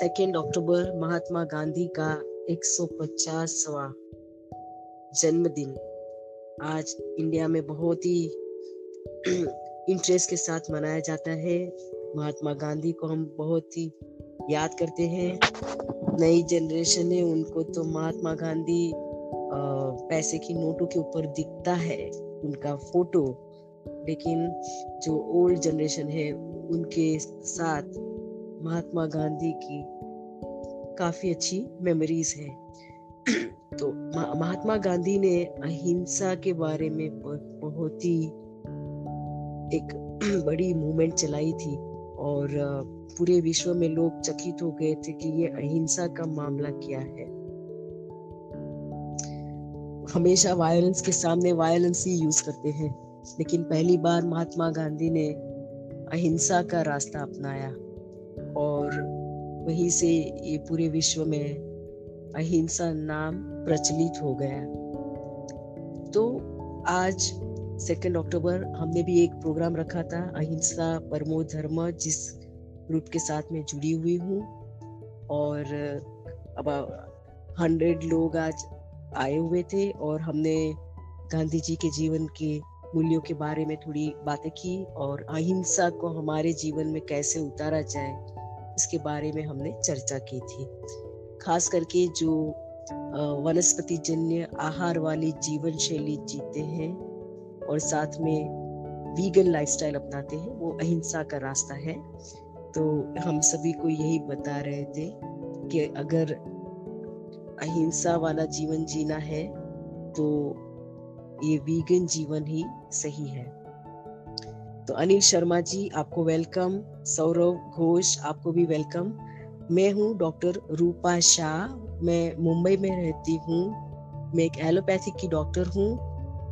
Second अक्टूबर महात्मा गांधी का 150वां जन्मदिन। आज इंडिया में बहुत ही इंटरेस्ट के साथ मनाया जाता है। महात्मा गांधी को हम बहुत ही याद करते हैं। नई जनरेशन है उनको तो महात्मा गांधी पैसे की नोटों के ऊपर दिखता है, उनका फ़ोटो लेकिन जो ओल्ड जनरेशन है, उनके साथ महात्मा गांधी की काफ़ी अच्छी मेमोरीज है। तो महात्मा गांधी ने अहिंसा के बारे में बहुत ही एक बड़ी मूवमेंट चलाई थी और पूरे विश्व में लोग चकित हो गए थे कि ये अहिंसा का मामला क्या है। हमेशा वायलेंस के सामने वायलेंस ही यूज़ करते हैं, लेकिन पहली बार महात्मा गांधी ने अहिंसा का रास्ता अपनाया। और वहीं से ये पूरे विश्व में अहिंसा नाम प्रचलित हो गया तो आज सेकेंड अक्टूबर हमने भी एक प्रोग्राम रखा था, अहिंसा परमो धर्म, जिस ग्रुप के साथ में जुड़ी हुई हूँ। और अब हंड्रेड लोग आज आए हुए थे और हमने गांधी जी के जीवन के मूल्यों के बारे में थोड़ी बातें की और अहिंसा को हमारे जीवन में कैसे उतारा जाए इसके बारे में हमने चर्चा की थी। खास करके जो वनस्पति जन्य आहार वाली जीवन शैली जीते हैं और साथ में वीगन लाइफस्टाइल अपनाते हैं, वो अहिंसा का रास्ता है। तो हम सभी को यही बता रहे थे कि अगर अहिंसा वाला जीवन जीना है तो ये वीगन जीवन ही सही है। तो अनिल शर्मा जी आपको वेलकम सौरभ घोष आपको भी वेलकम मैं हूँ डॉक्टर रूपा शाह. मैं मुंबई में रहती हूँ. मैं एक एलोपैथिक की डॉक्टर हूँ.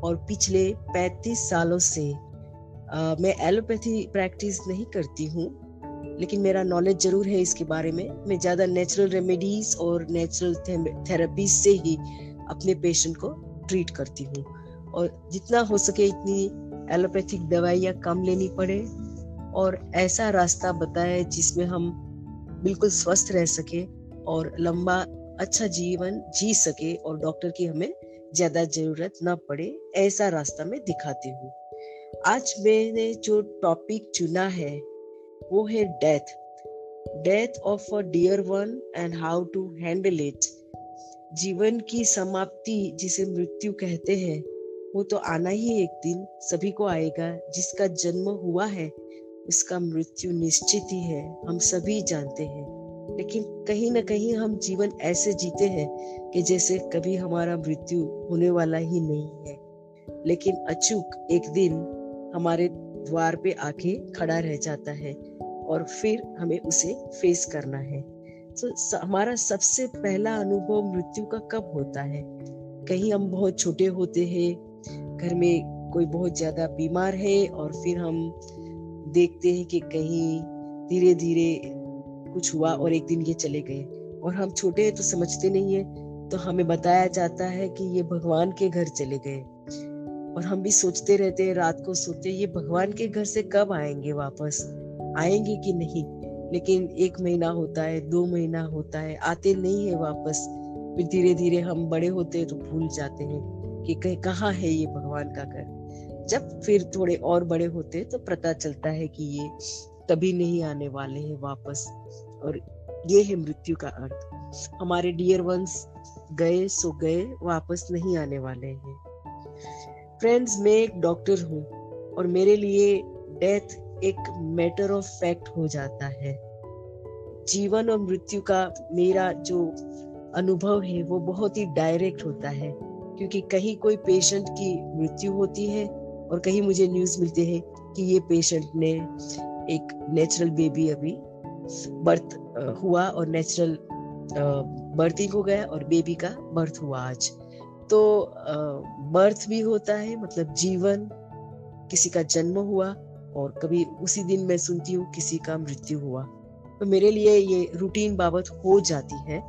और पिछले 35 सालों से आ, मैं एलोपैथी प्रैक्टिस नहीं करती हूँ लेकिन मेरा नॉलेज ज़रूर है इसके बारे में. मैं ज़्यादा नेचुरल रेमेडीज और नेचुरल थेरेपी से ही अपने पेशेंट को ट्रीट करती हूँ. और जितना हो सके इतनी एलोपैथिक दवाइयाँ कम लेनी पड़े और ऐसा रास्ता बताए जिसमें हम बिल्कुल स्वस्थ रह सके और लंबा अच्छा जीवन जी सके और डॉक्टर की हमें ज़्यादा ज़रूरत ना पड़े, ऐसा रास्ता मैं दिखाती हूँ। आज मैंने जो टॉपिक चुना है, वो है death death of a dear one and how to handle it जीवन की समाप्ति जिसे मृत्यु कहते हैं वो तो आना ही एक दिन सभी को आएगा, जिसका जन्म हुआ है, उसका मृत्यु निश्चित ही है, हम सभी जानते हैं। लेकिन कहीं ना कहीं हम जीवन ऐसे जीते हैं कि जैसे कभी हमारा मृत्यु होने वाला ही नहीं है। लेकिन अचूक एक दिन हमारे द्वार पे आके खड़ा रह जाता है और फिर हमें उसे फेस करना है। तो हमारा सबसे पहला अनुभव मृत्यु का कब होता है? कहीं हम बहुत छोटे होते हैं घर में कोई बहुत ज़्यादा बीमार है और फिर हम देखते हैं कि कहीं धीरे धीरे कुछ हुआ और एक दिन ये चले गए। और हम छोटे हैं तो समझते नहीं है तो हमें बताया जाता है कि ये भगवान के घर चले गए। और हम भी सोचते रहते हैं, रात को सोते ये भगवान के घर से कब आएँगे वापस? आएँगे कि नहीं? लेकिन एक महीना होता है, दो महीना होता है, आते नहीं है वापस। फिर धीरे धीरे हम बड़े होते हैं तो भूल जाते हैं। कि कहीं है ये भगवान का घर? जब फिर थोड़े और बड़े होते तो पता चलता है कि ये कभी नहीं आने वाले हैं वापस। और ये है मृत्यु का अर्थ। हमारे डियर वंस गए, सो गए, वापस नहीं आने वाले हैं। फ्रेंड्स मैं एक डॉक्टर हूँ और मेरे लिए डेथ एक मैटर ऑफ़ फैक्ट हो जाता है। जीवन और मृत्यु का मेरा जो अनुभव है, वो बहुत ही डायरेक्ट होता है। क्योंकि कहीं कोई पेशेंट की मृत्यु होती है और कहीं मुझे न्यूज़ मिलते हैं कि ये पेशेंट ने एक नेचुरल बेबी अभी बर्थ हुआ और नेचुरल बर्थिंग हो गया और बेबी का बर्थ हुआ आज। तो बर्थ भी होता है मतलब जीवन किसी का जन्म हुआ और कभी उसी दिन मैं सुनती हूँ किसी का मृत्यु हुआ। तो मेरे लिए ये रूटीन बाबत हो जाती है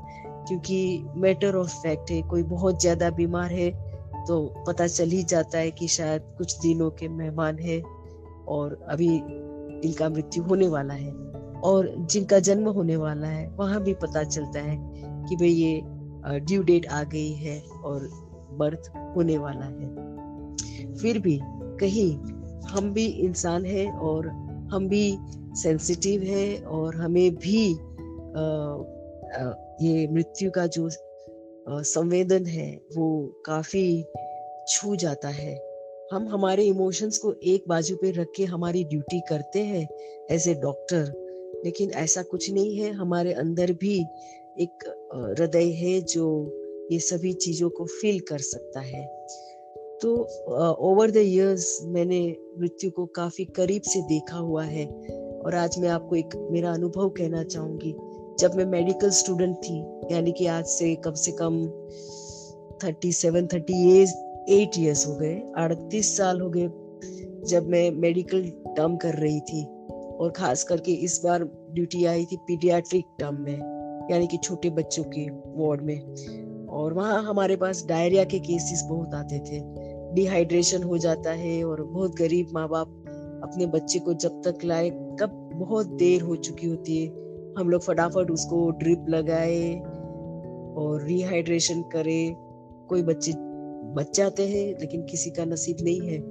क्योंकि मैटर ऑफ़ फैक्ट है कोई बहुत ज़्यादा बीमार है तो पता चल ही जाता है कि शायद कुछ दिनों के मेहमान है और अभी इनका मृत्यु होने वाला है। और जिनका जन्म होने वाला है वहाँ भी पता चलता है कि भाई ये ड्यू डेट आ गई है और बर्थ होने वाला है। फिर भी कहीं हम भी इंसान हैं और हम भी सेंसिटिव है और हमें भी आ, आ, ये मृत्यु का जो संवेदन है, वो काफ़ी छू जाता है। हम हमारे इमोशंस को एक बाजू पे रख के हमारी ड्यूटी करते हैं एज ए डॉक्टर लेकिन ऐसा कुछ नहीं है। हमारे अंदर भी एक हृदय है जो ये सभी चीज़ों को फील कर सकता है। तो ओवर द इयर्स मैंने मृत्यु को काफ़ी करीब से देखा हुआ है और आज मैं आपको एक मेरा अनुभव कहना चाहूँगी। जब मैं मेडिकल स्टूडेंट थी, यानी कि आज से कम से कम thirty seven thirty age eight years हो गए, अड़तीस साल हो गए जब मैं मेडिकल टर्म कर रही थी। और खास करके इस बार ड्यूटी आई थी पीडियाट्रिक टर्म में, यानी कि छोटे बच्चों के वार्ड में। और वहाँ हमारे पास डायरिया के केसेस बहुत आते थे। डिहाइड्रेशन हो जाता है और बहुत गरीब माँ बाप अपने बच्चे को जब तक लाए कब बहुत देर हो चुकी होती है। हम लोग फटाफट उसको ड्रिप लगाए और रिहाइड्रेशन करे। कोई बच्चे बच जाते हैं, लेकिन किसी का नसीब नहीं है।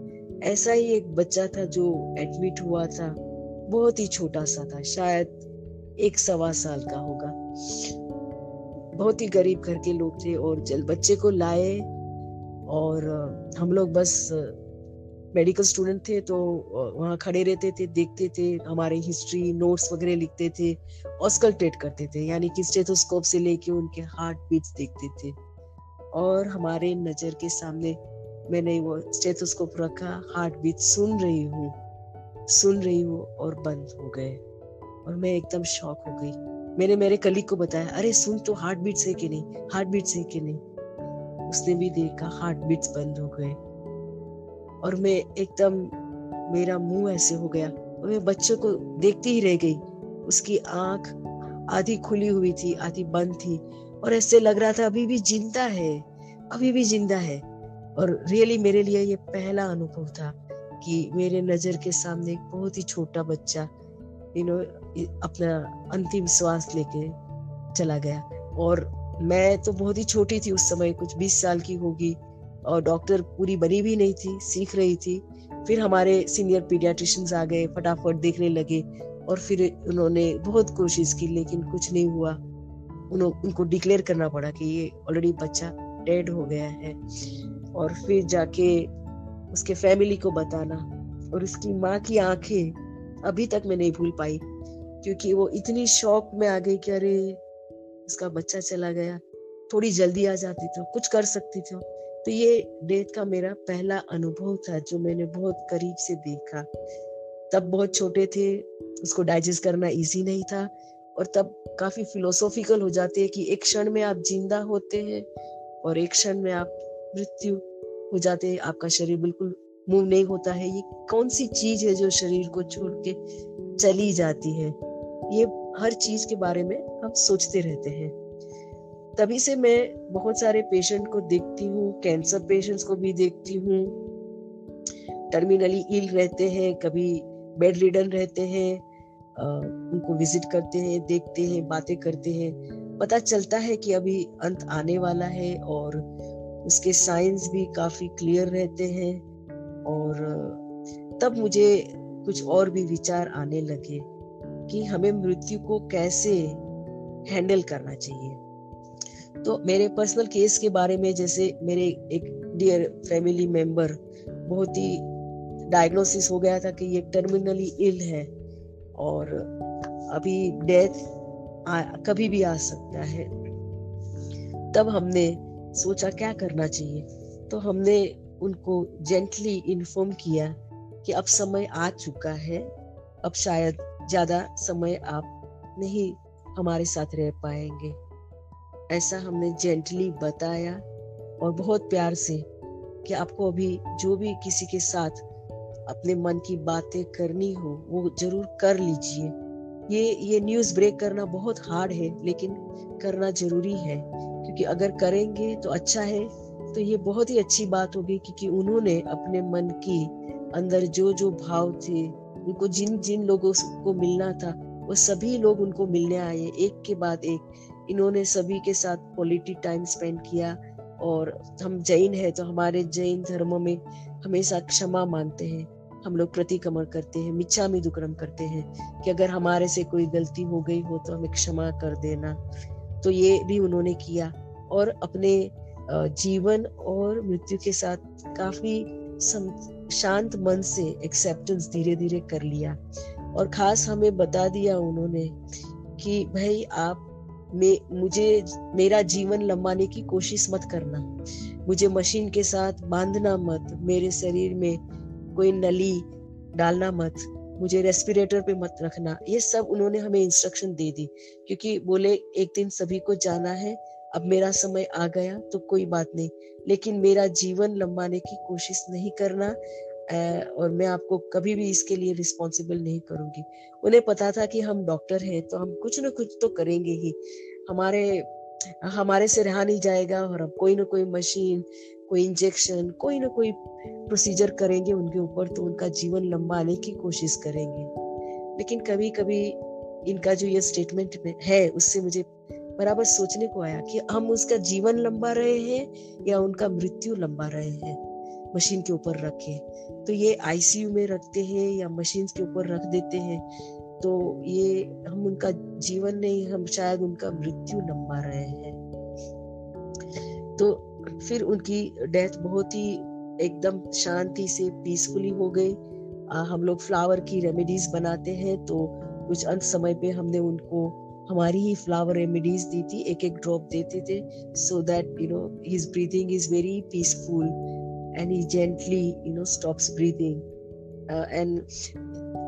ऐसा ही एक बच्चा था जो एडमिट हुआ था। बहुत ही छोटा सा था, शायद एक सवा साल का होगा। बहुत ही गरीब घर के लोग थे और जल, बच्चे को लाए और हम लोग बस मेडिकल स्टूडेंट थे तो वहाँ खड़े रहते थे, देखते थे, हमारे हिस्ट्री नोट्स वगैरह लिखते थे ऑस्कल्टेट करते थे, यानी कि स्टेथोस्कोप से लेके उनके हार्ट बीट्स देखते थे। और हमारे नज़र के सामने मैंने वो स्टेथोस्कोप रखा हार्ट बीट सुन रही हूँ, सुन रही हूँ और बंद हो गए। और मैं एकदम शॉक हो गई। मैंने मेरे कलीग को बताया, अरे, सुन तो हार्ट बीट से कि नहीं? हार्ट बीट से कि नहीं? उसने भी देखा हार्ट बीट्स बंद हो गए। और मैं एकदम, मेरा मुँह ऐसे हो गया और मैं बच्चे को देखती ही रह गई। उसकी आँख आधी खुली हुई थी, आधी बंद थी और ऐसे लग रहा था अभी भी ज़िंदा है, अभी भी ज़िंदा है। और रियली मेरे लिए ये पहला अनुभव था कि मेरे नज़र के सामने एक बहुत ही छोटा बच्चा यू नो अपना अंतिम श्वास लेके चला गया। और मैं तो बहुत ही छोटी थी, उस समय कुछ बीस साल की होगी। और डॉक्टर पूरी बनी भी नहीं थी, सीख रही थी। फिर हमारे सीनियर पीडियाट्रिशियंस आ गए, फटाफट देखने लगे और फिर उन्होंने बहुत कोशिश की, लेकिन कुछ नहीं हुआ। उन्हों, उनको डिक्लेयर करना पड़ा कि ये ऑलरेडी बच्चा डेड हो गया है। और फिर जाके उसके फैमिली को बताना और उसकी माँ की आँखें अभी तक मैं नहीं भूल पाई, क्योंकि वो इतनी शौक में आ गई कि अरे, उसका बच्चा चला गया। थोड़ी जल्दी आ जाती तो कुछ कर सकती थी। तो ये डेथ का मेरा पहला अनुभव था, जो मैंने बहुत करीब से देखा। तब बहुत छोटे थे, उसको डाइजेस्ट करना इजी नहीं था और तब काफ़ी फिलोसॉफिकल हो जाते हैं कि एक क्षण में आप ज़िंदा होते हैं और एक क्षण में आप मृत्यु हो जाते हैं। आपका शरीर बिल्कुल मूव नहीं होता है। ये कौन सी चीज़ है जो शरीर को छोड़ के चली जाती है? ये हर चीज़ के बारे में हम सोचते रहते हैं। तभी से मैं बहुत सारे पेशेंट को देखती हूँ कैंसर पेशेंट्स को भी देखती हूँ। टर्मिनली इल रहते हैं, कभी बेड रिडन रहते हैं उनको विज़िट करते हैं, देखते हैं, बातें करते हैं। पता चलता है कि अभी अंत आने वाला है और उसके साइंस भी काफ़ी क्लियर रहते हैं और तब मुझे कुछ और भी विचार आने लगे कि हमें मृत्यु को कैसे हैंडल करना चाहिए। तो मेरे पर्सनल केस के बारे में जैसे मेरे एक डियर फैमिली मेंबर बहुत ही डायग्नोसिस हो गया था कि ये टर्मिनली इल है और अभी डेथ कभी भी आ सकता है। तब हमने सोचा क्या करना चाहिए? तो हमने उनको जेंटली इन्फॉर्म किया कि अब समय आ चुका है, अब शायद ज़्यादा समय आप नहीं हमारे साथ रह पाएँगे। ऐसा हमने जेंटली बताया और बहुत प्यार से कि आपको अभी जो भी किसी के साथ अपने मन की बातें करनी हो, वो ज़रूर कर लीजिए। ये ये न्यूज़ ब्रेक करना बहुत हार्ड है, लेकिन करना ज़रूरी है, क्योंकि अगर करेंगे तो अच्छा है। तो ये बहुत ही अच्छी बात होगी क्योंकि उन्होंने अपने मन की अंदर जो जो भाव थे, उनको जिन जिन लोगों को मिलना था, वो सभी लोग उनको मिलने आए। एक के बाद एक इन्होंने सभी के साथ क्वालिटी टाइम स्पेंड किया और हम जैन है तो हमारे जैन धर्म में हमेशा क्षमा मांगते हैं। हम लोग प्रतिक्रमण करते हैं, मिच्छामी दुक्रम करते हैं कि अगर हमारे से कोई गलती हो गई हो तो हमें क्षमा कर देना। तो ये भी उन्होंने किया और अपने जीवन और मृत्यु के साथ काफ़ी शांत मन से एक्सेप्टेंस धीरे धीरे कर लिया। और खास हमें बता दिया उन्होंने कि भाई आप में मुझे मेरा जीवन लंबाने की कोशिश मत करना। मुझे मशीन के साथ बांधना मत। मेरे शरीर में कोई नली डालना मत। मुझे रेस्पिरेटर पे मत रखना। ये सब उन्होंने हमें इंस्ट्रक्शन दे दी, क्योंकि बोले, एक दिन सभी को जाना है, अब मेरा समय आ गया तो कोई बात नहीं। लेकिन मेरा जीवन लंबाने की कोशिश नहीं करना। और मैं आपको कभी भी इसके लिए रिस्पॉन्सिबल नहीं करूँगी। उन्हें पता था कि हम डॉक्टर हैं तो हम कुछ ना कुछ तो करेंगे ही। हमारे हमारे से रहा नहीं जाएगा और हम कोई ना कोई मशीन कोई इंजेक्शन कोई ना कोई प्रोसीजर करेंगे उनके ऊपर तो उनका जीवन लंबा आने की कोशिश करेंगे। लेकिन कभी कभी इनका जो ये स्टेटमेंट है, उससे मुझे बराबर सोचने को आया कि हम उसका जीवन लंबा रहे हैं या उनका मृत्यु लंबा रहे हैं। मशीन के ऊपर रखे। तो ये आईसीयू में रखते हैं या मशीन के ऊपर रख देते हैं तो ये हम उनका जीवन नहीं, हम शायद उनका मृत्यु लंबा रहे हैं। तो फिर उनकी डेथ बहुत ही एकदम शांति से पीसफुली हो गई। हम लोग फ्लावर की रेमेडीज बनाते हैं तो कुछ अंत समय पे हमने उनको, हमारी ही फ्लावर रेमेडीज दी थी एक एक ड्रॉप देते थे so that you know his breathing is very peaceful and he gently you know stops breathing and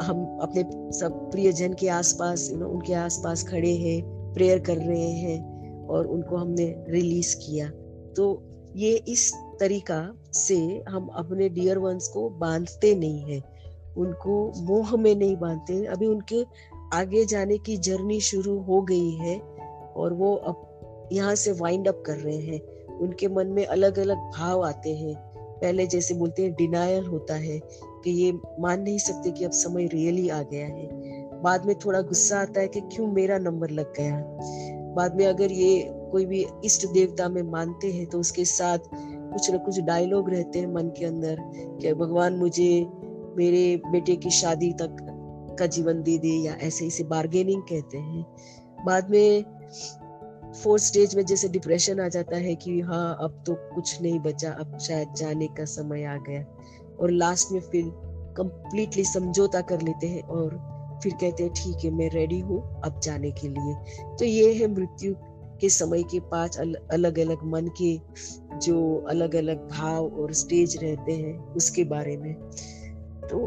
हम अपने सब प्रियजन के आसपास यू नो उनके आसपास खड़े हैं प्रेयर कर रहे हैं और उनको हमने रिलीज़ किया। तो ये इस तरीका से हम अपने डियर वंस को बांधते नहीं है। उनको मोह में नहीं बांधते अभी उनके आगे जाने की जर्नी शुरू हो गई है और वो अब यहाँ से वाइंड अप कर रहे हैं। उनके मन में अलग अलग भाव आते हैं। पहले जैसे बोलते हैं डिनायल होता है कि ये मान नहीं सकते कि अब समय रियली आ गया है। बाद में थोड़ा गुस्सा आता है कि क्यों मेरा नंबर लग गया? बाद में अगर ये कोई भी इष्ट देवता में मानते हैं तो उसके साथ कुछ न कुछ डायलॉग रहते हैं मन के अंदर कि भगवान मुझे मेरे बेटे की शादी तक का जीवन दे दे या ऐसे इसे बार्गेनिंग कहते हैं। बाद में फोर्थ स्टेज में जैसे डिप्रेशन आ जाता है कि हाँ अब तो कुछ नहीं बचा, अब शायद जाने का समय आ गया। और लास्ट में फिर कंप्लीटली समझौता कर लेते हैं और फिर कहते हैं, ठीक है, मैं रेडी हूँ, अब जाने के लिए। तो ये है मृत्यु के समय के पाँच अलग अलग मन के जो अलग अलग भाव और स्टेज रहते हैं, उसके बारे में। तो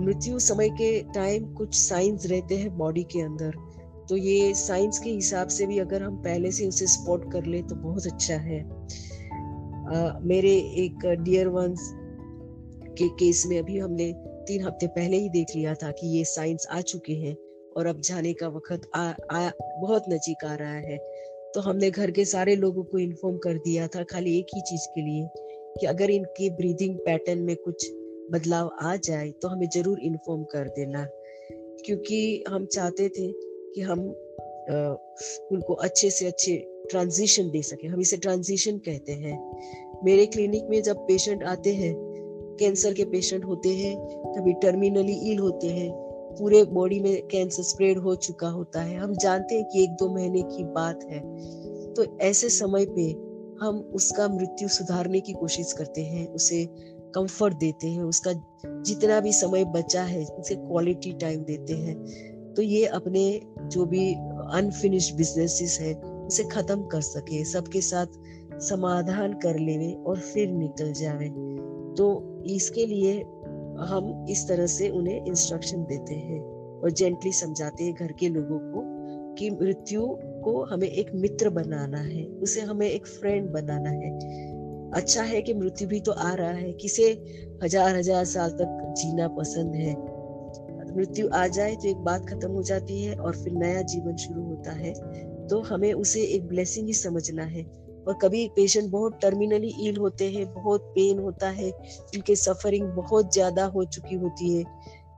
मृत्यु समय के टाइम कुछ साइंस रहते हैं बॉडी के अंदर। तो ये साइंस के हिसाब से भी अगर हम पहले से उसे स्पॉट कर ले तो बहुत अच्छा है। आ, मेरे एक डियर वंस के केस में अभी हमने तीन हफ़्ते पहले ही देख लिया था कि ये साइंस आ चुके हैं और अब जाने का वक्त आ, आ बहुत नजीक आ रहा है। तो हमने घर के सारे लोगों को इन्फॉर्म कर दिया था खाली एक ही चीज़ के लिए कि अगर इनके ब्रीदिंग पैटर्न में कुछ बदलाव आ जाए तो हमें ज़रूर इन्फॉर्म कर देना। क्योंकि हम चाहते थे कि हम आ, उनको अच्छे से अच्छे ट्रांजिशन दे सके। हम इसे ट्रांजिशन कहते हैं। मेरे क्लिनिक में जब पेशेंट आते हैं कैंसर के पेशेंट होते हैं कभी टर्मिनली इल होते हैं। पूरे बॉडी में कैंसर स्प्रेड हो चुका होता है। हम जानते हैं कि एक दो महीने की बात है। तो ऐसे समय पे हम उसका मृत्यु सुधारने की कोशिश करते हैं उसे कंफर्ट देते हैं उसका जितना भी समय बचा है उसे क्वालिटी टाइम देते हैं। तो ये अपने जो भी अनफिनिश बिजनेसेस है, उसे खत्म कर सके, सबके साथ समाधान कर ले और फिर निकल जावे। तो इसके लिए हम इस तरह से उन्हें इंस्ट्रक्शन देते हैं और जेंटली समझाते हैं घर के लोगों को कि मृत्यु को हमें एक मित्र बनाना है, उसे हमें एक फ्रेंड बनाना है। अच्छा है कि मृत्यु भी तो आ रहा है, किसे हज़ार हज़ार साल तक जीना पसंद है मृत्यु आ जाए तो एक बात खत्म हो जाती है और फिर नया जीवन शुरू होता है। तो हमें उसे एक ब्लेसिंग ही समझना है। और कभी पेशेंट बहुत टर्मिनली इल होते हैं, बहुत पेन होता है, उनके सफरिंग बहुत ज़्यादा हो चुकी होती है।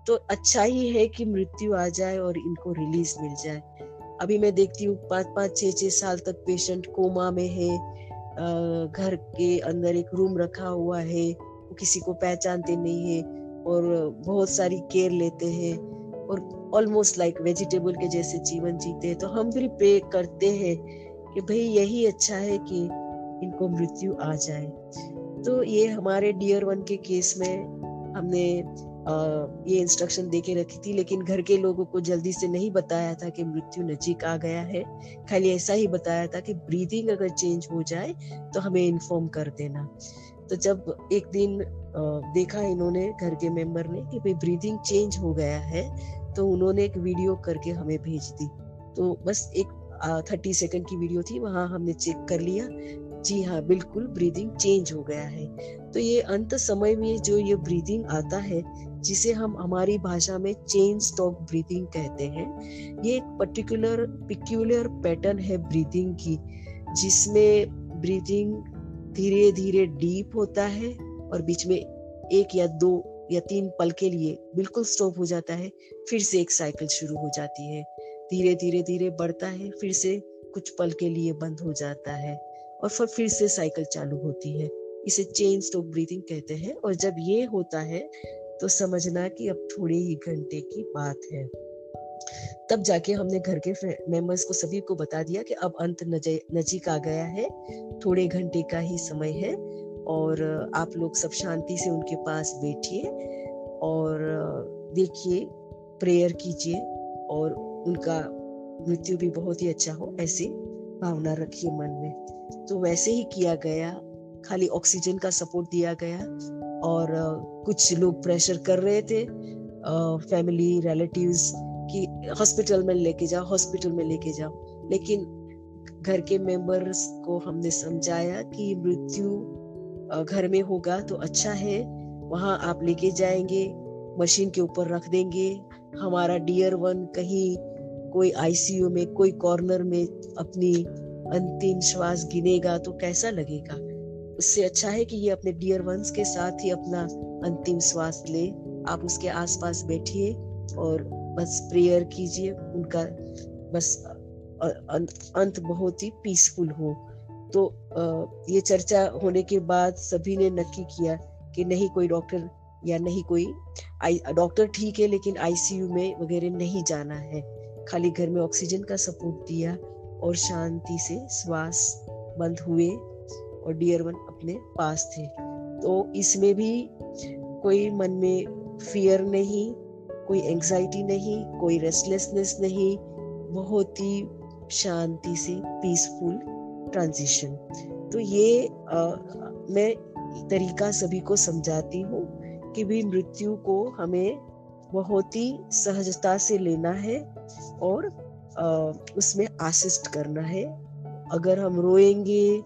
तो अच्छा ही है कि मृत्यु आ जाए और इनको रिलीज़ मिल जाए। अभी मैं देखती हूँ पाँच पाँच छः छः साल तक पेशेंट कोमा में है घर के अंदर एक रूम रखा हुआ है, वो किसी को पहचानते नहीं है। और बहुत सारी केयर लेते हैं और ऑलमोस्ट लाइक वेजिटेबल के जैसे जीवन जीते हैं। तो हम भी प्रे करते हैं कि भाई यही अच्छा है कि इनको मृत्यु आ जाए। तो ये हमारे डियर वन के केस में हमने ये इंस्ट्रक्शन दे के रखी थी, लेकिन घर के लोगों को जल्दी से नहीं बताया था कि मृत्यु नजीक आ गया है। खाली ऐसा ही बताया था कि ब्रीदिंग अगर चेंज हो जाए तो हमें इन्फॉर्म कर देना। तो जब एक दिन देखा इन्होंने घर के मेंबर ने कि भाई ब्रीदिंग चेंज हो गया है तो उन्होंने एक वीडियो करके हमें भेज दी। तो बस एक थर्टी सेकंड की वीडियो थी, वहाँ हमने चेक कर लिया। जी हाँ बिल्कुल ब्रीदिंग चेंज हो गया है। तो ये अंत समय में जो ये ब्रीदिंग आता है, जिसे हम हमारी भाषा में चेन स्टॉक ब्रीदिंग कहते हैं, ये एक पर्टिकुलर पिक्यूलर पैटर्न है ब्रीदिंग की, जिसमें ब्रीदिंग धीरे धीरे डीप होता है और बीच में एक या दो या तीन पल के लिए बिल्कुल स्टॉप हो जाता है, फिर से एक साइकिल शुरू हो जाती है। धीरे धीरे धीरे बढ़ता है, फिर से कुछ पल के लिए बंद हो जाता है और फिर फिर से साइकिल चालू होती है। इसे चेन स्टॉक ब्रीथिंग कहते हैं और जब ये होता है तो समझना कि अब थोड़े ही घंटे की बात है। तब जाके हमने घर के मेंबर्स को सभी को बता दिया कि अब अंत नजीक आ गया है। थोड़े घंटे का ही समय है और आप लोग सब शांति से उनके पास बैठिए और देखिए प्रेयर कीजिए और उनका मृत्यु भी बहुत ही अच्छा हो, ऐसी भावना रखिए मन में। तो वैसे ही किया गया, खाली ऑक्सीजन का सपोर्ट दिया गया और कुछ लोग प्रेशर कर रहे थे फैमिली रिलेटिव्स हॉस्पिटल में लेके जाओ, हॉस्पिटल में लेके जाओ। लेकिन घर के मेंबर्स को हमने समझाया कि मृत्यु घर में होगा तो अच्छा है। वहाँ आप लेके जाएँगे, मशीन के ऊपर रख देंगे। हमारा डियर वन कहीं कोई आईसीयू में, कोई कॉर्नर में अपनी अंतिम श्वास गिनेगा तो कैसा लगेगा? उससे अच्छा है कि ये अपने डियर वंस के साथ ही अपना अंतिम श्वास ले। आप उसके आसपास बैठिए। और बस प्रेयर कीजिए, उनका बस अंत बहुत ही पीसफुल हो। तो ये चर्चा होने के बाद सभी ने नक्की किया कि नहीं कोई डॉक्टर या नहीं कोई डॉक्टर ठीक है, लेकिन आईसीयू में वगैरह नहीं जाना है। खाली घर में ऑक्सीजन का सपोर्ट दिया और शांति से श्वास बंद हुए और डियर वन अपने पास थे। तो इसमें भी कोई मन में फियर नहीं कोई एंजाइटी नहीं कोई रेस्टलेसनेस नहीं बहुत ही शांति से पीसफुल ट्रांजिशन तो ये आ, मैं तरीका सभी को समझाती हूँ कि भी मृत्यु को हमें बहुत ही सहजता से लेना है और आ, उसमें असिस्ट करना है। अगर हम रोएँगे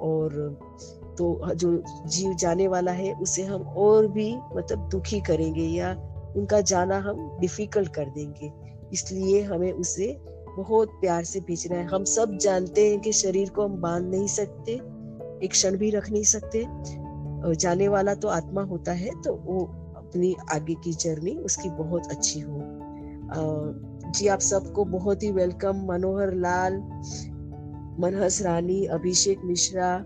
और तो जो जीव जाने वाला है उसे हम और भी मतलब दुखी करेंगे या उनका जाना हम डिफ़िकल्ट कर देंगे। इसलिए हमें उसे बहुत प्यार से भेजना है। हम सब जानते हैं कि शरीर को हम बाँध नहीं सकते, एक क्षण भी रख नहीं सकते। जाने वाला तो आत्मा होता है तो वो अपनी आगे की जर्नी उसकी बहुत अच्छी हो। जी आप सबको बहुत ही वेलकम मनोहर लाल, मनहस रानी, अभिषेक मिश्रा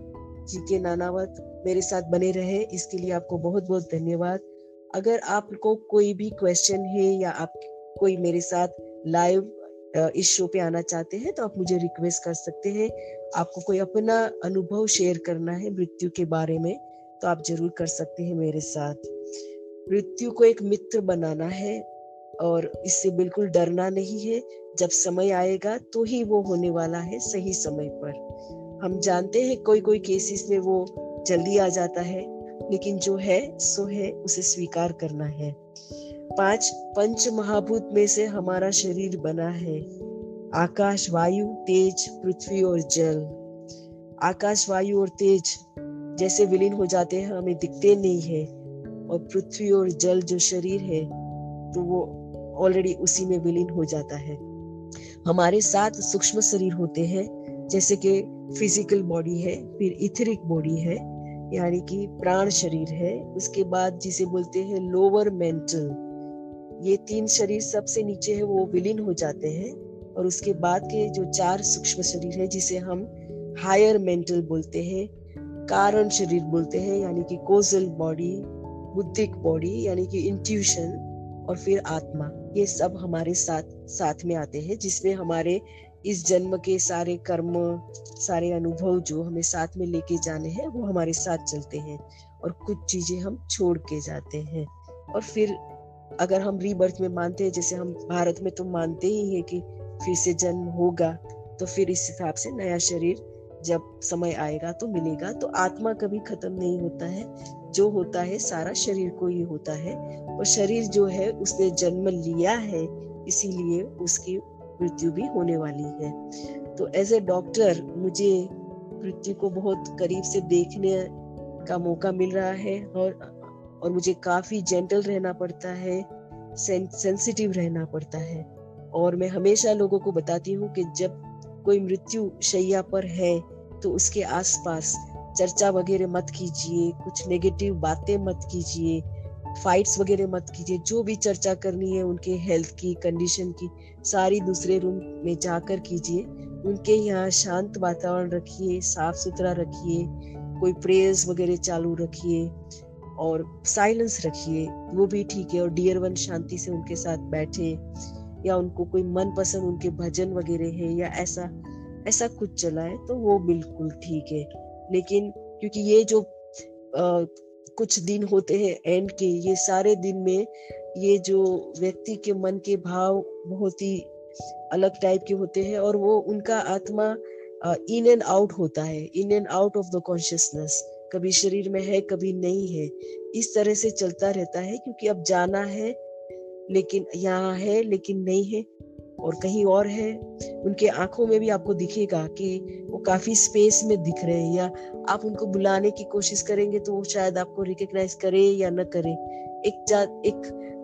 जी के नानावत मेरे साथ बने रहे। इसके लिए आपको बहुत बहुत धन्यवाद। अगर आपको कोई भी क्वेश्चन है या आप कोई मेरे साथ लाइव इस शो पे आना चाहते हैं तो आप मुझे रिक्वेस्ट कर सकते हैं। आपको कोई अपना अनुभव शेयर करना है मृत्यु के बारे में तो आप ज़रूर कर सकते हैं मेरे साथ। मृत्यु को एक मित्र बनाना है और इससे बिल्कुल डरना नहीं है। जब समय आएगा तो ही वो होने वाला है सही समय पर। हम जानते हैं कोई कोई केसेस में वो जल्दी आ जाता है। लेकिन जो है, सो है, उसे स्वीकार करना है। पाँच, पंच महाभूत में से हमारा शरीर बना है। आकाश, वायु, तेज, पृथ्वी और जल। आकाश, वायु और तेज जैसे विलीन हो जाते हैं, हमें दिखते नहीं है। और पृथ्वी और जल जो शरीर है तो वो ऑलरेडी उसी में विलीन हो जाता है। हमारे साथ सूक्ष्म शरीर होते हैं, जैसे कि फ़िज़िकल बॉडी है, फिर इथरिक बॉडी है यानी कि प्राण शरीर है। उसके बाद जिसे बोलते हैं लोअर मेंटल ये तीन शरीर सबसे नीचे है, वो विलीन हो जाते हैं। और उसके बाद के जो चार सूक्ष्म शरीर है, जिसे हम हायर मेंटल बोलते हैं, कारण शरीर बोलते हैं, यानी कि कोजल बॉडी बुद्धिक बॉडी यानी कि इंट्यूशन और फिर आत्मा। ये सब हमारे साथ साथ में आते हैं, जिसमें हमारे इस जन्म के सारे कर्म, सारे अनुभव जो हमें साथ में लेके जाने हैं, वो हमारे साथ चलते हैं और कुछ चीज़ें हम छोड़ के जाते हैं। और फिर अगर हम रीबर्थ में मानते हैं, जैसे हम भारत में तो मानते ही हैं कि फिर से जन्म होगा तो फिर इस हिसाब से नया शरीर जब समय आएगा तो मिलेगा। तो आत्मा कभी खत्म नहीं होता है, जो होता है सारा शरीर को ही होता है। और शरीर जो है, उसने जन्म लिया है, इसीलिए उसकी मृत्यु भी होने वाली है। तो एज ए डॉक्टर मुझे मृत्यु को बहुत करीब से देखने का मौका मिल रहा है और और मुझे काफ़ी जेंटल रहना पड़ता है सेंसिटिव रहना पड़ता है। और मैं हमेशा लोगों को बताती हूँ कि जब कोई मृत्यु शैया पर है तो उसके आसपास चर्चा वगैरह मत कीजिए, कुछ नेगेटिव बातें मत कीजिए। फाइट्स वगैरह मत कीजिए। जो भी चर्चा करनी है उनके हेल्थ की कंडीशन की, सारी दूसरे रूम में जाकर कीजिए। उनके यहाँ शांत वातावरण रखिए साफ़ सुथरा रखिए, कोई प्रेयर्स वगैरह चालू रखिए और साइलेंस रखिए। वो भी ठीक है और डियर वन शांति से उनके साथ बैठे या उनको कोई मन पसंद उनके भजन वगैरह है या ऐसा ऐसा कुछ चला है तो वो बिल्कुल ठीक है। लेकिन क्योंकि ये जो कुछ दिन होते हैं एंड के, ये सारे दिन में ये जो व्यक्ति के मन के भाव बहुत ही अलग टाइप के होते हैं और वो उनका आत्मा इन एंड आउट होता है in and out of the consciousness कभी शरीर में है, कभी नहीं है। इस तरह से चलता रहता है क्योंकि अब जाना है, लेकिन यहाँ है, लेकिन नहीं है। और कहीं और है उनके आँखों में भी आपको दिखेगा कि वो काफ़ी स्पेस में दिख रहे हैं या आप उनको बुलाने की कोशिश करेंगे तो वो शायद आपको रिकग्नाइज करे या न करे। एक जा, एक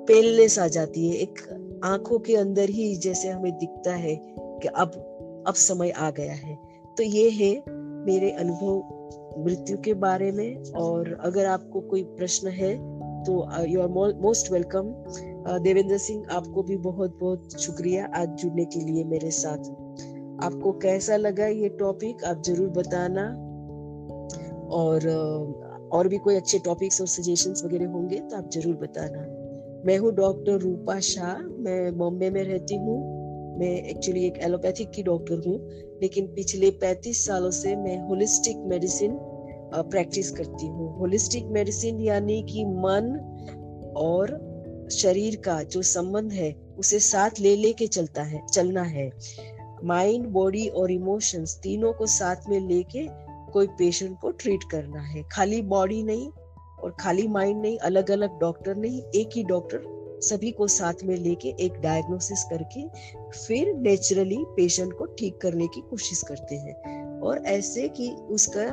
पेलनेस आ जाती है एक आँखों के अंदर ही जैसे हमें दिखता है कि अब अब समय आ गया है। तो ये है मेरे अनुभव मृत्यु के बारे में और अगर आपको कोई प्रश्न है तो you are most welcome Devendra Singh, आपको भी बहुत बहुत शुक्रिया आज जुड़ने के लिए मेरे साथ। आपको कैसा लगा ये टॉपिक आप ज़रूर बताना। और और भी कोई अच्छे टॉपिक्स और सजेशंस वगैरह होंगे तो आप ज़रूर बताना। मैं हूँ डॉक्टर रूपा शाह, मैं बॉम्बे में रहती हूँ। मैं एक्चुअली एक एलोपैथिक की डॉक्टर हूँ, लेकिन पिछले 35 सालों से मैं होलिस्टिक मेडिसिन प्रैक्टिस करती हूँ। होलिस्टिक मेडिसिन यानी कि मन और शरीर का जो संबंध है, उसे साथ ले लेके चलता है, चलना है। माइंड बॉडी और इमोशंस तीनों को साथ में लेके कोई पेशेंट को ट्रीट करना है। खाली बॉडी नहीं और खाली माइंड नहीं अलग अलग डॉक्टर नहीं, एक ही डॉक्टर सभी को साथ में लेके एक डायग्नोसिस करके फिर नेचुरली पेशेंट को ठीक करने की कोशिश करते हैं। और ऐसे कि उसका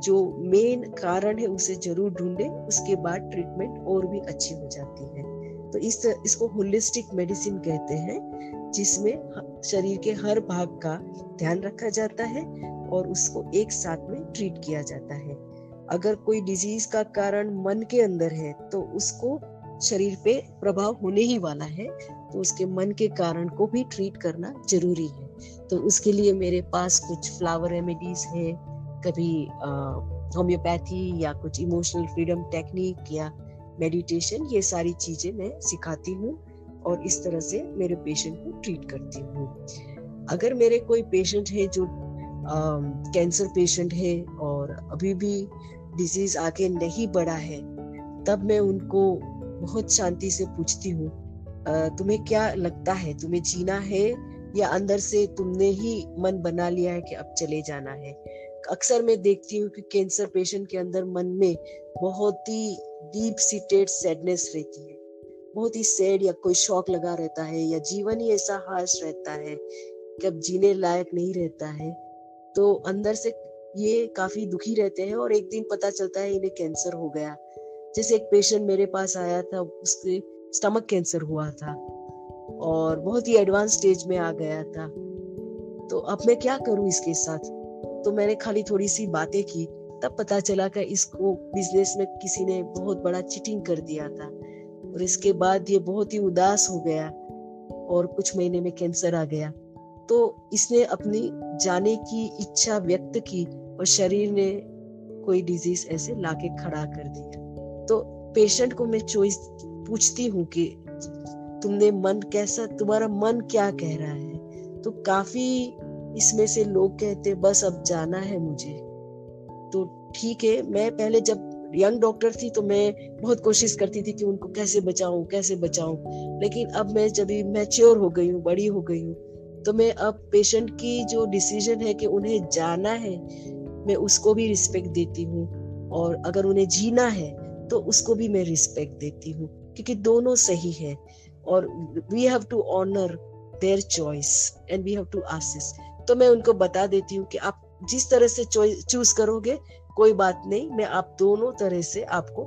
जो मेन कारण है, उसे ज़रूर ढूंढे, उसके बाद ट्रीटमेंट और भी अच्छी हो जाती है। तो इस इसको होलिस्टिक मेडिसिन कहते हैं, जिसमें शरीर के हर भाग का ध्यान रखा जाता है और उसको एक साथ में ट्रीट किया जाता है। अगर कोई डिज़ीज़ का कारण मन के अंदर है तो उसको शरीर पे प्रभाव होने ही वाला है तो उसके मन के कारण को भी ट्रीट करना ज़रूरी है। तो उसके लिए मेरे पास कुछ फ्लावर रेमेडीज है, कभी होम्योपैथी या कुछ इमोशनल फ्रीडम टेक्निक या मेडिटेशन ये सारी चीज़ें मैं सिखाती हूँ और इस तरह से मेरे पेशेंट को ट्रीट करती हूँ। अगर मेरे कोई पेशेंट है जो कैंसर पेशेंट है और अभी भी डिज़ीज़ आगे नहीं बढ़ा है, तब मैं उनको बहुत शांति से पूछती हूँ तुम्हें क्या लगता है? तुम्हें जीना है या अंदर से तुमने ही मन बना लिया है कि अब चले जाना है? अक्सर मैं देखती हूँ कि कैंसर पेशेंट के अंदर मन में बहुत ही डीप सीटेड सैडनेस रहती है। बहुत ही सैड या कोई शौक लगा रहता है या जीवन ही ऐसा हाश रहता है कि अब जीने लायक नहीं रहता है। तो अंदर से ये काफ़ी दुखी रहते हैं और एक दिन पता चलता है इन्हें कैंसर हो गया। जैसे एक पेशेंट मेरे पास आया था, उसके स्टमक कैंसर हुआ था और बहुत ही एडवांस स्टेज में आ गया था। तो अब मैं क्या करूँ इसके साथ? तो मैंने खाली थोड़ी सी बातें की, तब पता चला कि इसको बिज़नेस में किसी ने बहुत बड़ा चीटिंग कर दिया था। और इसके बाद ये बहुत ही उदास हो गया और कुछ महीने में कैंसर आ गया। तो इसने अपनी जाने की इच्छा व्यक्त की और शरीर ने कोई डिज़ीज़ ऐसे लाके खड़ा कर दिया। तो पेशेंट को मैं चॉइस पूछती हूँ कि तुमने मन कैसा, तुम्हारा मन क्या कह रहा है? तो काफ़ी इसमें से लोग कहते, बस अब जाना है मुझे। तो ठीक है, मैं पहले जब यंग डॉक्टर थी तो मैं बहुत कोशिश करती थी कि उनको कैसे बचाऊं कैसे बचाऊं। लेकिन अब मैं जब मैच्योर हो गई हूँ, बड़ी हो गई हूँ तो मैं अब पेशेंट की जो डिसीज़न है कि उन्हें जाना है, मैं उसको भी रिस्पेक्ट देती हूँ। और अगर उन्हें जीना है तो उसको भी मैं रिस्पेक्ट देती हूँ, क्योंकि दोनों सही है। और we have to honour their choice and we have to assist तो मैं उनको बता देती हूँ कि आप जिस तरह से चूज़ करोगे, कोई बात नहीं, मैं आप दोनों तरह से आपको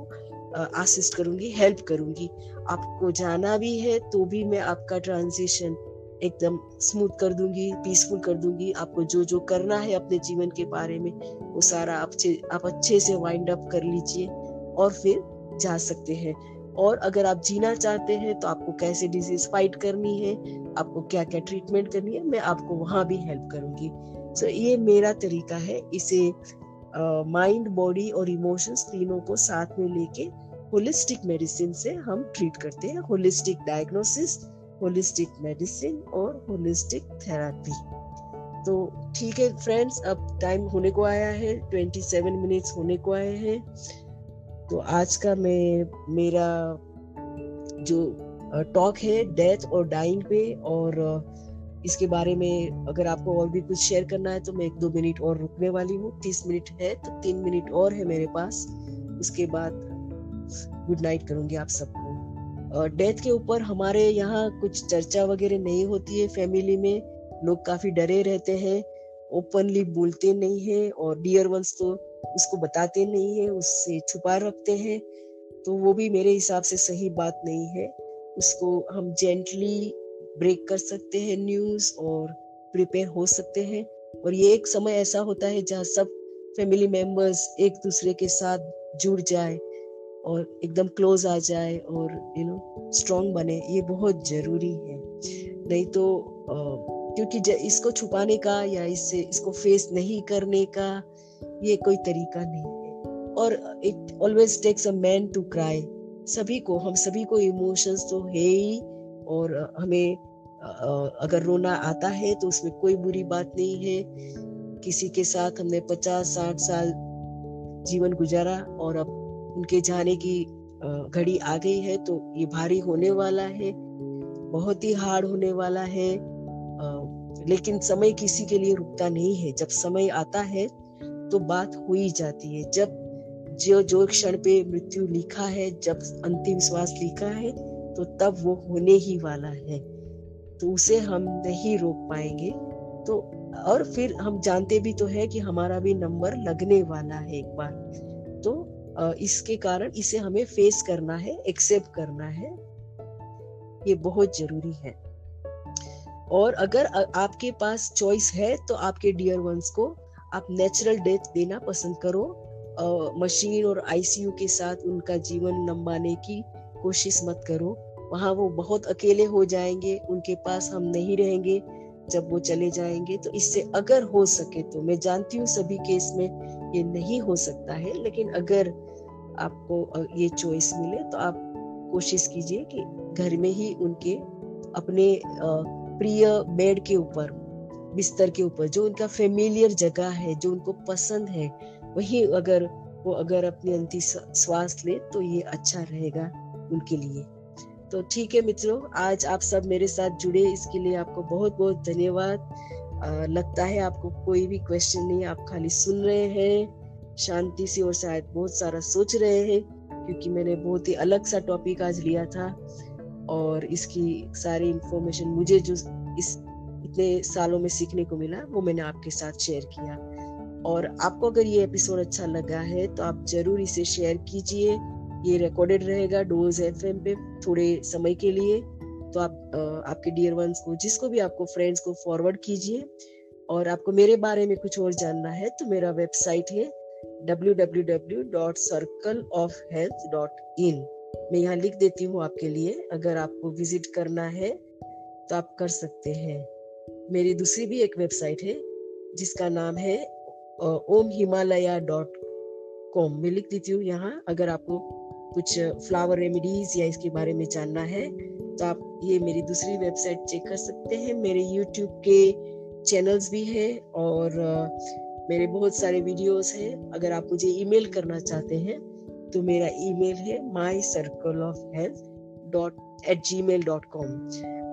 असिस्ट करूँगी हेल्प करूँगी। आपको जाना भी है तो भी मैं आपका ट्रांजिशन एकदम स्मूथ कर दूँगी पीसफुल कर दूँगी। आपको जो जो करना है अपने जीवन के बारे में, वो सारा आप आप अच्छे से वाइंड अप कर लीजिए और फिर जा सकते हैं। और अगर आप जीना चाहते हैं तो आपको कैसे डिज़ीज़ फाइट करनी है आपको क्या क्या ट्रीटमेंट करनी है मैं आपको वहाँ भी हेल्प करूँगी। सो so, ये मेरा तरीका है इसे माइंड बॉडी और इमोशंस तीनों को साथ में लेके होलिस्टिक मेडिसिन से हम ट्रीट करते हैं। होलिस्टिक डायग्नोसिस होलिस्टिक मेडिसिन और होलिस्टिक थेरापी तो ठीक है फ्रेंड्स अब टाइम होने को आया है 27 मिनट्स होने को आए हैं। तो आज का मैं, मेरा जो टॉक है डेथ और डाइंग पे और इसके बारे में अगर आपको और भी कुछ शेयर करना है तो मैं एक दो मिनट और रुकने वाली हूँ। तीस मिनट है तो तीन मिनट और है मेरे पास। उसके बाद गुड नाइट करूँगी आप सबको। डेथ के ऊपर हमारे यहाँ कुछ चर्चा वगैरह नहीं होती है फैमिली में। लोग काफ़ी डरे रहते हैं ओपनली बोलते नहीं है और डियर वंस तो उसको बताते नहीं है उससे छुपा रखते हैं तो वो भी मेरे हिसाब से सही बात नहीं है। उसको हम जेंटली ब्रेक कर सकते हैं न्यूज़ और प्रिपेयर हो सकते हैं। और ये एक समय ऐसा होता है जहाँ सब फैमिली मेंबर्स एक दूसरे के साथ जुड़ जाए और एकदम क्लोज आ जाए और यू नो स्ट्रॉन्ग बने। ये बहुत ज़रूरी है। नहीं तो आ, क्योंकि इसको छुपाने का या इससे इसको फेस नहीं करने का ये कोई तरीका नहीं है। और it always takes a man to cry सभी को, हम सभी को इमोशंस तो है ही। और हमें अगर रोना आता है तो उसमें कोई बुरी बात नहीं है। किसी के साथ हमने पचास, साठ साल जीवन गुजारा और अब उनके जाने की घड़ी आ गई है तो ये भारी होने वाला है। बहुत ही हार्ड होने वाला है। लेकिन समय किसी के लिए रुकता नहीं है। जब समय आता है तो बात हो ही जाती है। जब जो जो क्षण पे मृत्यु लिखा है, जब अंतिम श्वास लिखा है तो तब वो होने ही वाला है। तो उसे हम नहीं रोक पाएँगे। तो और फिर हम जानते भी तो है कि हमारा भी नंबर लगने वाला है एक बार। तो इसके कारण इसे हमें फेस करना है एक्सेप्ट करना है। ये बहुत ज़रूरी है। और अगर आपके पास चॉइस है तो आपके डियर वंस को आप नेचुरल डेथ देना पसंद करो। मशीन और आईसीयू के साथ उनका जीवन लंबाने की कोशिश मत करो। वहाँ वो बहुत अकेले हो जाएँगे, उनके पास हम नहीं रहेंगे जब वो चले जाएँगे। तो इससे अगर हो सके तो मैं जानती हूँ सभी केस में ये नहीं हो सकता है, लेकिन अगर आपको ये चॉइस मिले तो आप कोशिश कीजिए कि घर में ही उनके अपने प्रिय बेड के ऊपर बिस्तर के ऊपर, जो उनका फेमिलियर जगह है, जो उनको पसंद है, वही अगर वो अगर अपनी अंतिम श्वास ले तो ये अच्छा रहेगा उनके लिए। तो ठीक है मित्रों, आज आप सब मेरे साथ जुड़े, इसके लिए आपको बहुत बहुत धन्यवाद लगता है आपको कोई भी क्वेश्चन नहीं, आप खाली सुन रहे हैं, शांति से और शायद बहुत सारा सोच रहे हैं, क्योंकि मैंने बहुत ही अलग सा टॉपिक आज लिया था। और इसकी सारी इंफॉर्मेशन मुझे जो इस इतने सालों में सीखने को मिला, वो मैंने आपके साथ शेयर किया। और आपको अगर ये एपिसोड अच्छा लगा है तो आप ज़रूर इसे शेयर कीजिए। ये रिकॉर्डेड रहेगा डोज एफ़ पे थोड़े समय के लिए। तो आप आपके डियर वंस को, जिसको भी आपको फ्रेंड्स को फॉरवर्ड कीजिए। और आपको मेरे बारे में कुछ और जानना है तो मेरा वेबसाइट है www.circleofhealth.in मैं यहाँ लिख देती हूँ आपके लिए, अगर आपको विज़िट करना है तो आप कर सकते हैं। मेरी दूसरी भी एक वेबसाइट है, जिसका नाम है ओम हिमालया डॉट कॉम। मैं लिख देती हूँ यहाँ, अगर आपको कुछ फ्लावर रेमेडीज या इसके बारे में जानना है तो आप ये मेरी दूसरी वेबसाइट चेक कर सकते हैं। मेरे यूट्यूब के चैनल्स भी हैं और मेरे बहुत सारे वीडियोस हैं। अगर आप मुझे ईमेल करना चाहते हैं तो मेरा ईमेल है my circle of health dot at gmail dot com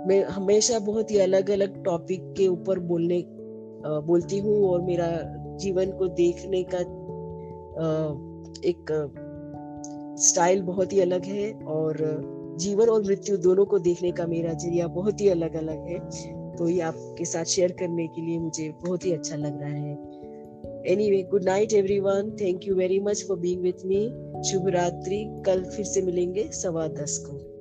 मैं हमेशा बहुत ही अलग अलग टॉपिक के ऊपर बोलने बोलती हूँ और मेरा जीवन को देखने का एक स्टाइल बहुत ही अलग है और जीवन और मृत्यु दोनों को देखने का मेरा ज़रिया बहुत ही अलग अलग है। तो ये आपके साथ शेयर करने के लिए मुझे बहुत ही अच्छा लग रहा है। Anyway good night everyone thank you very much for being with me शुभ रात्रि. कल फिर से मिलेंगे सवा दस को।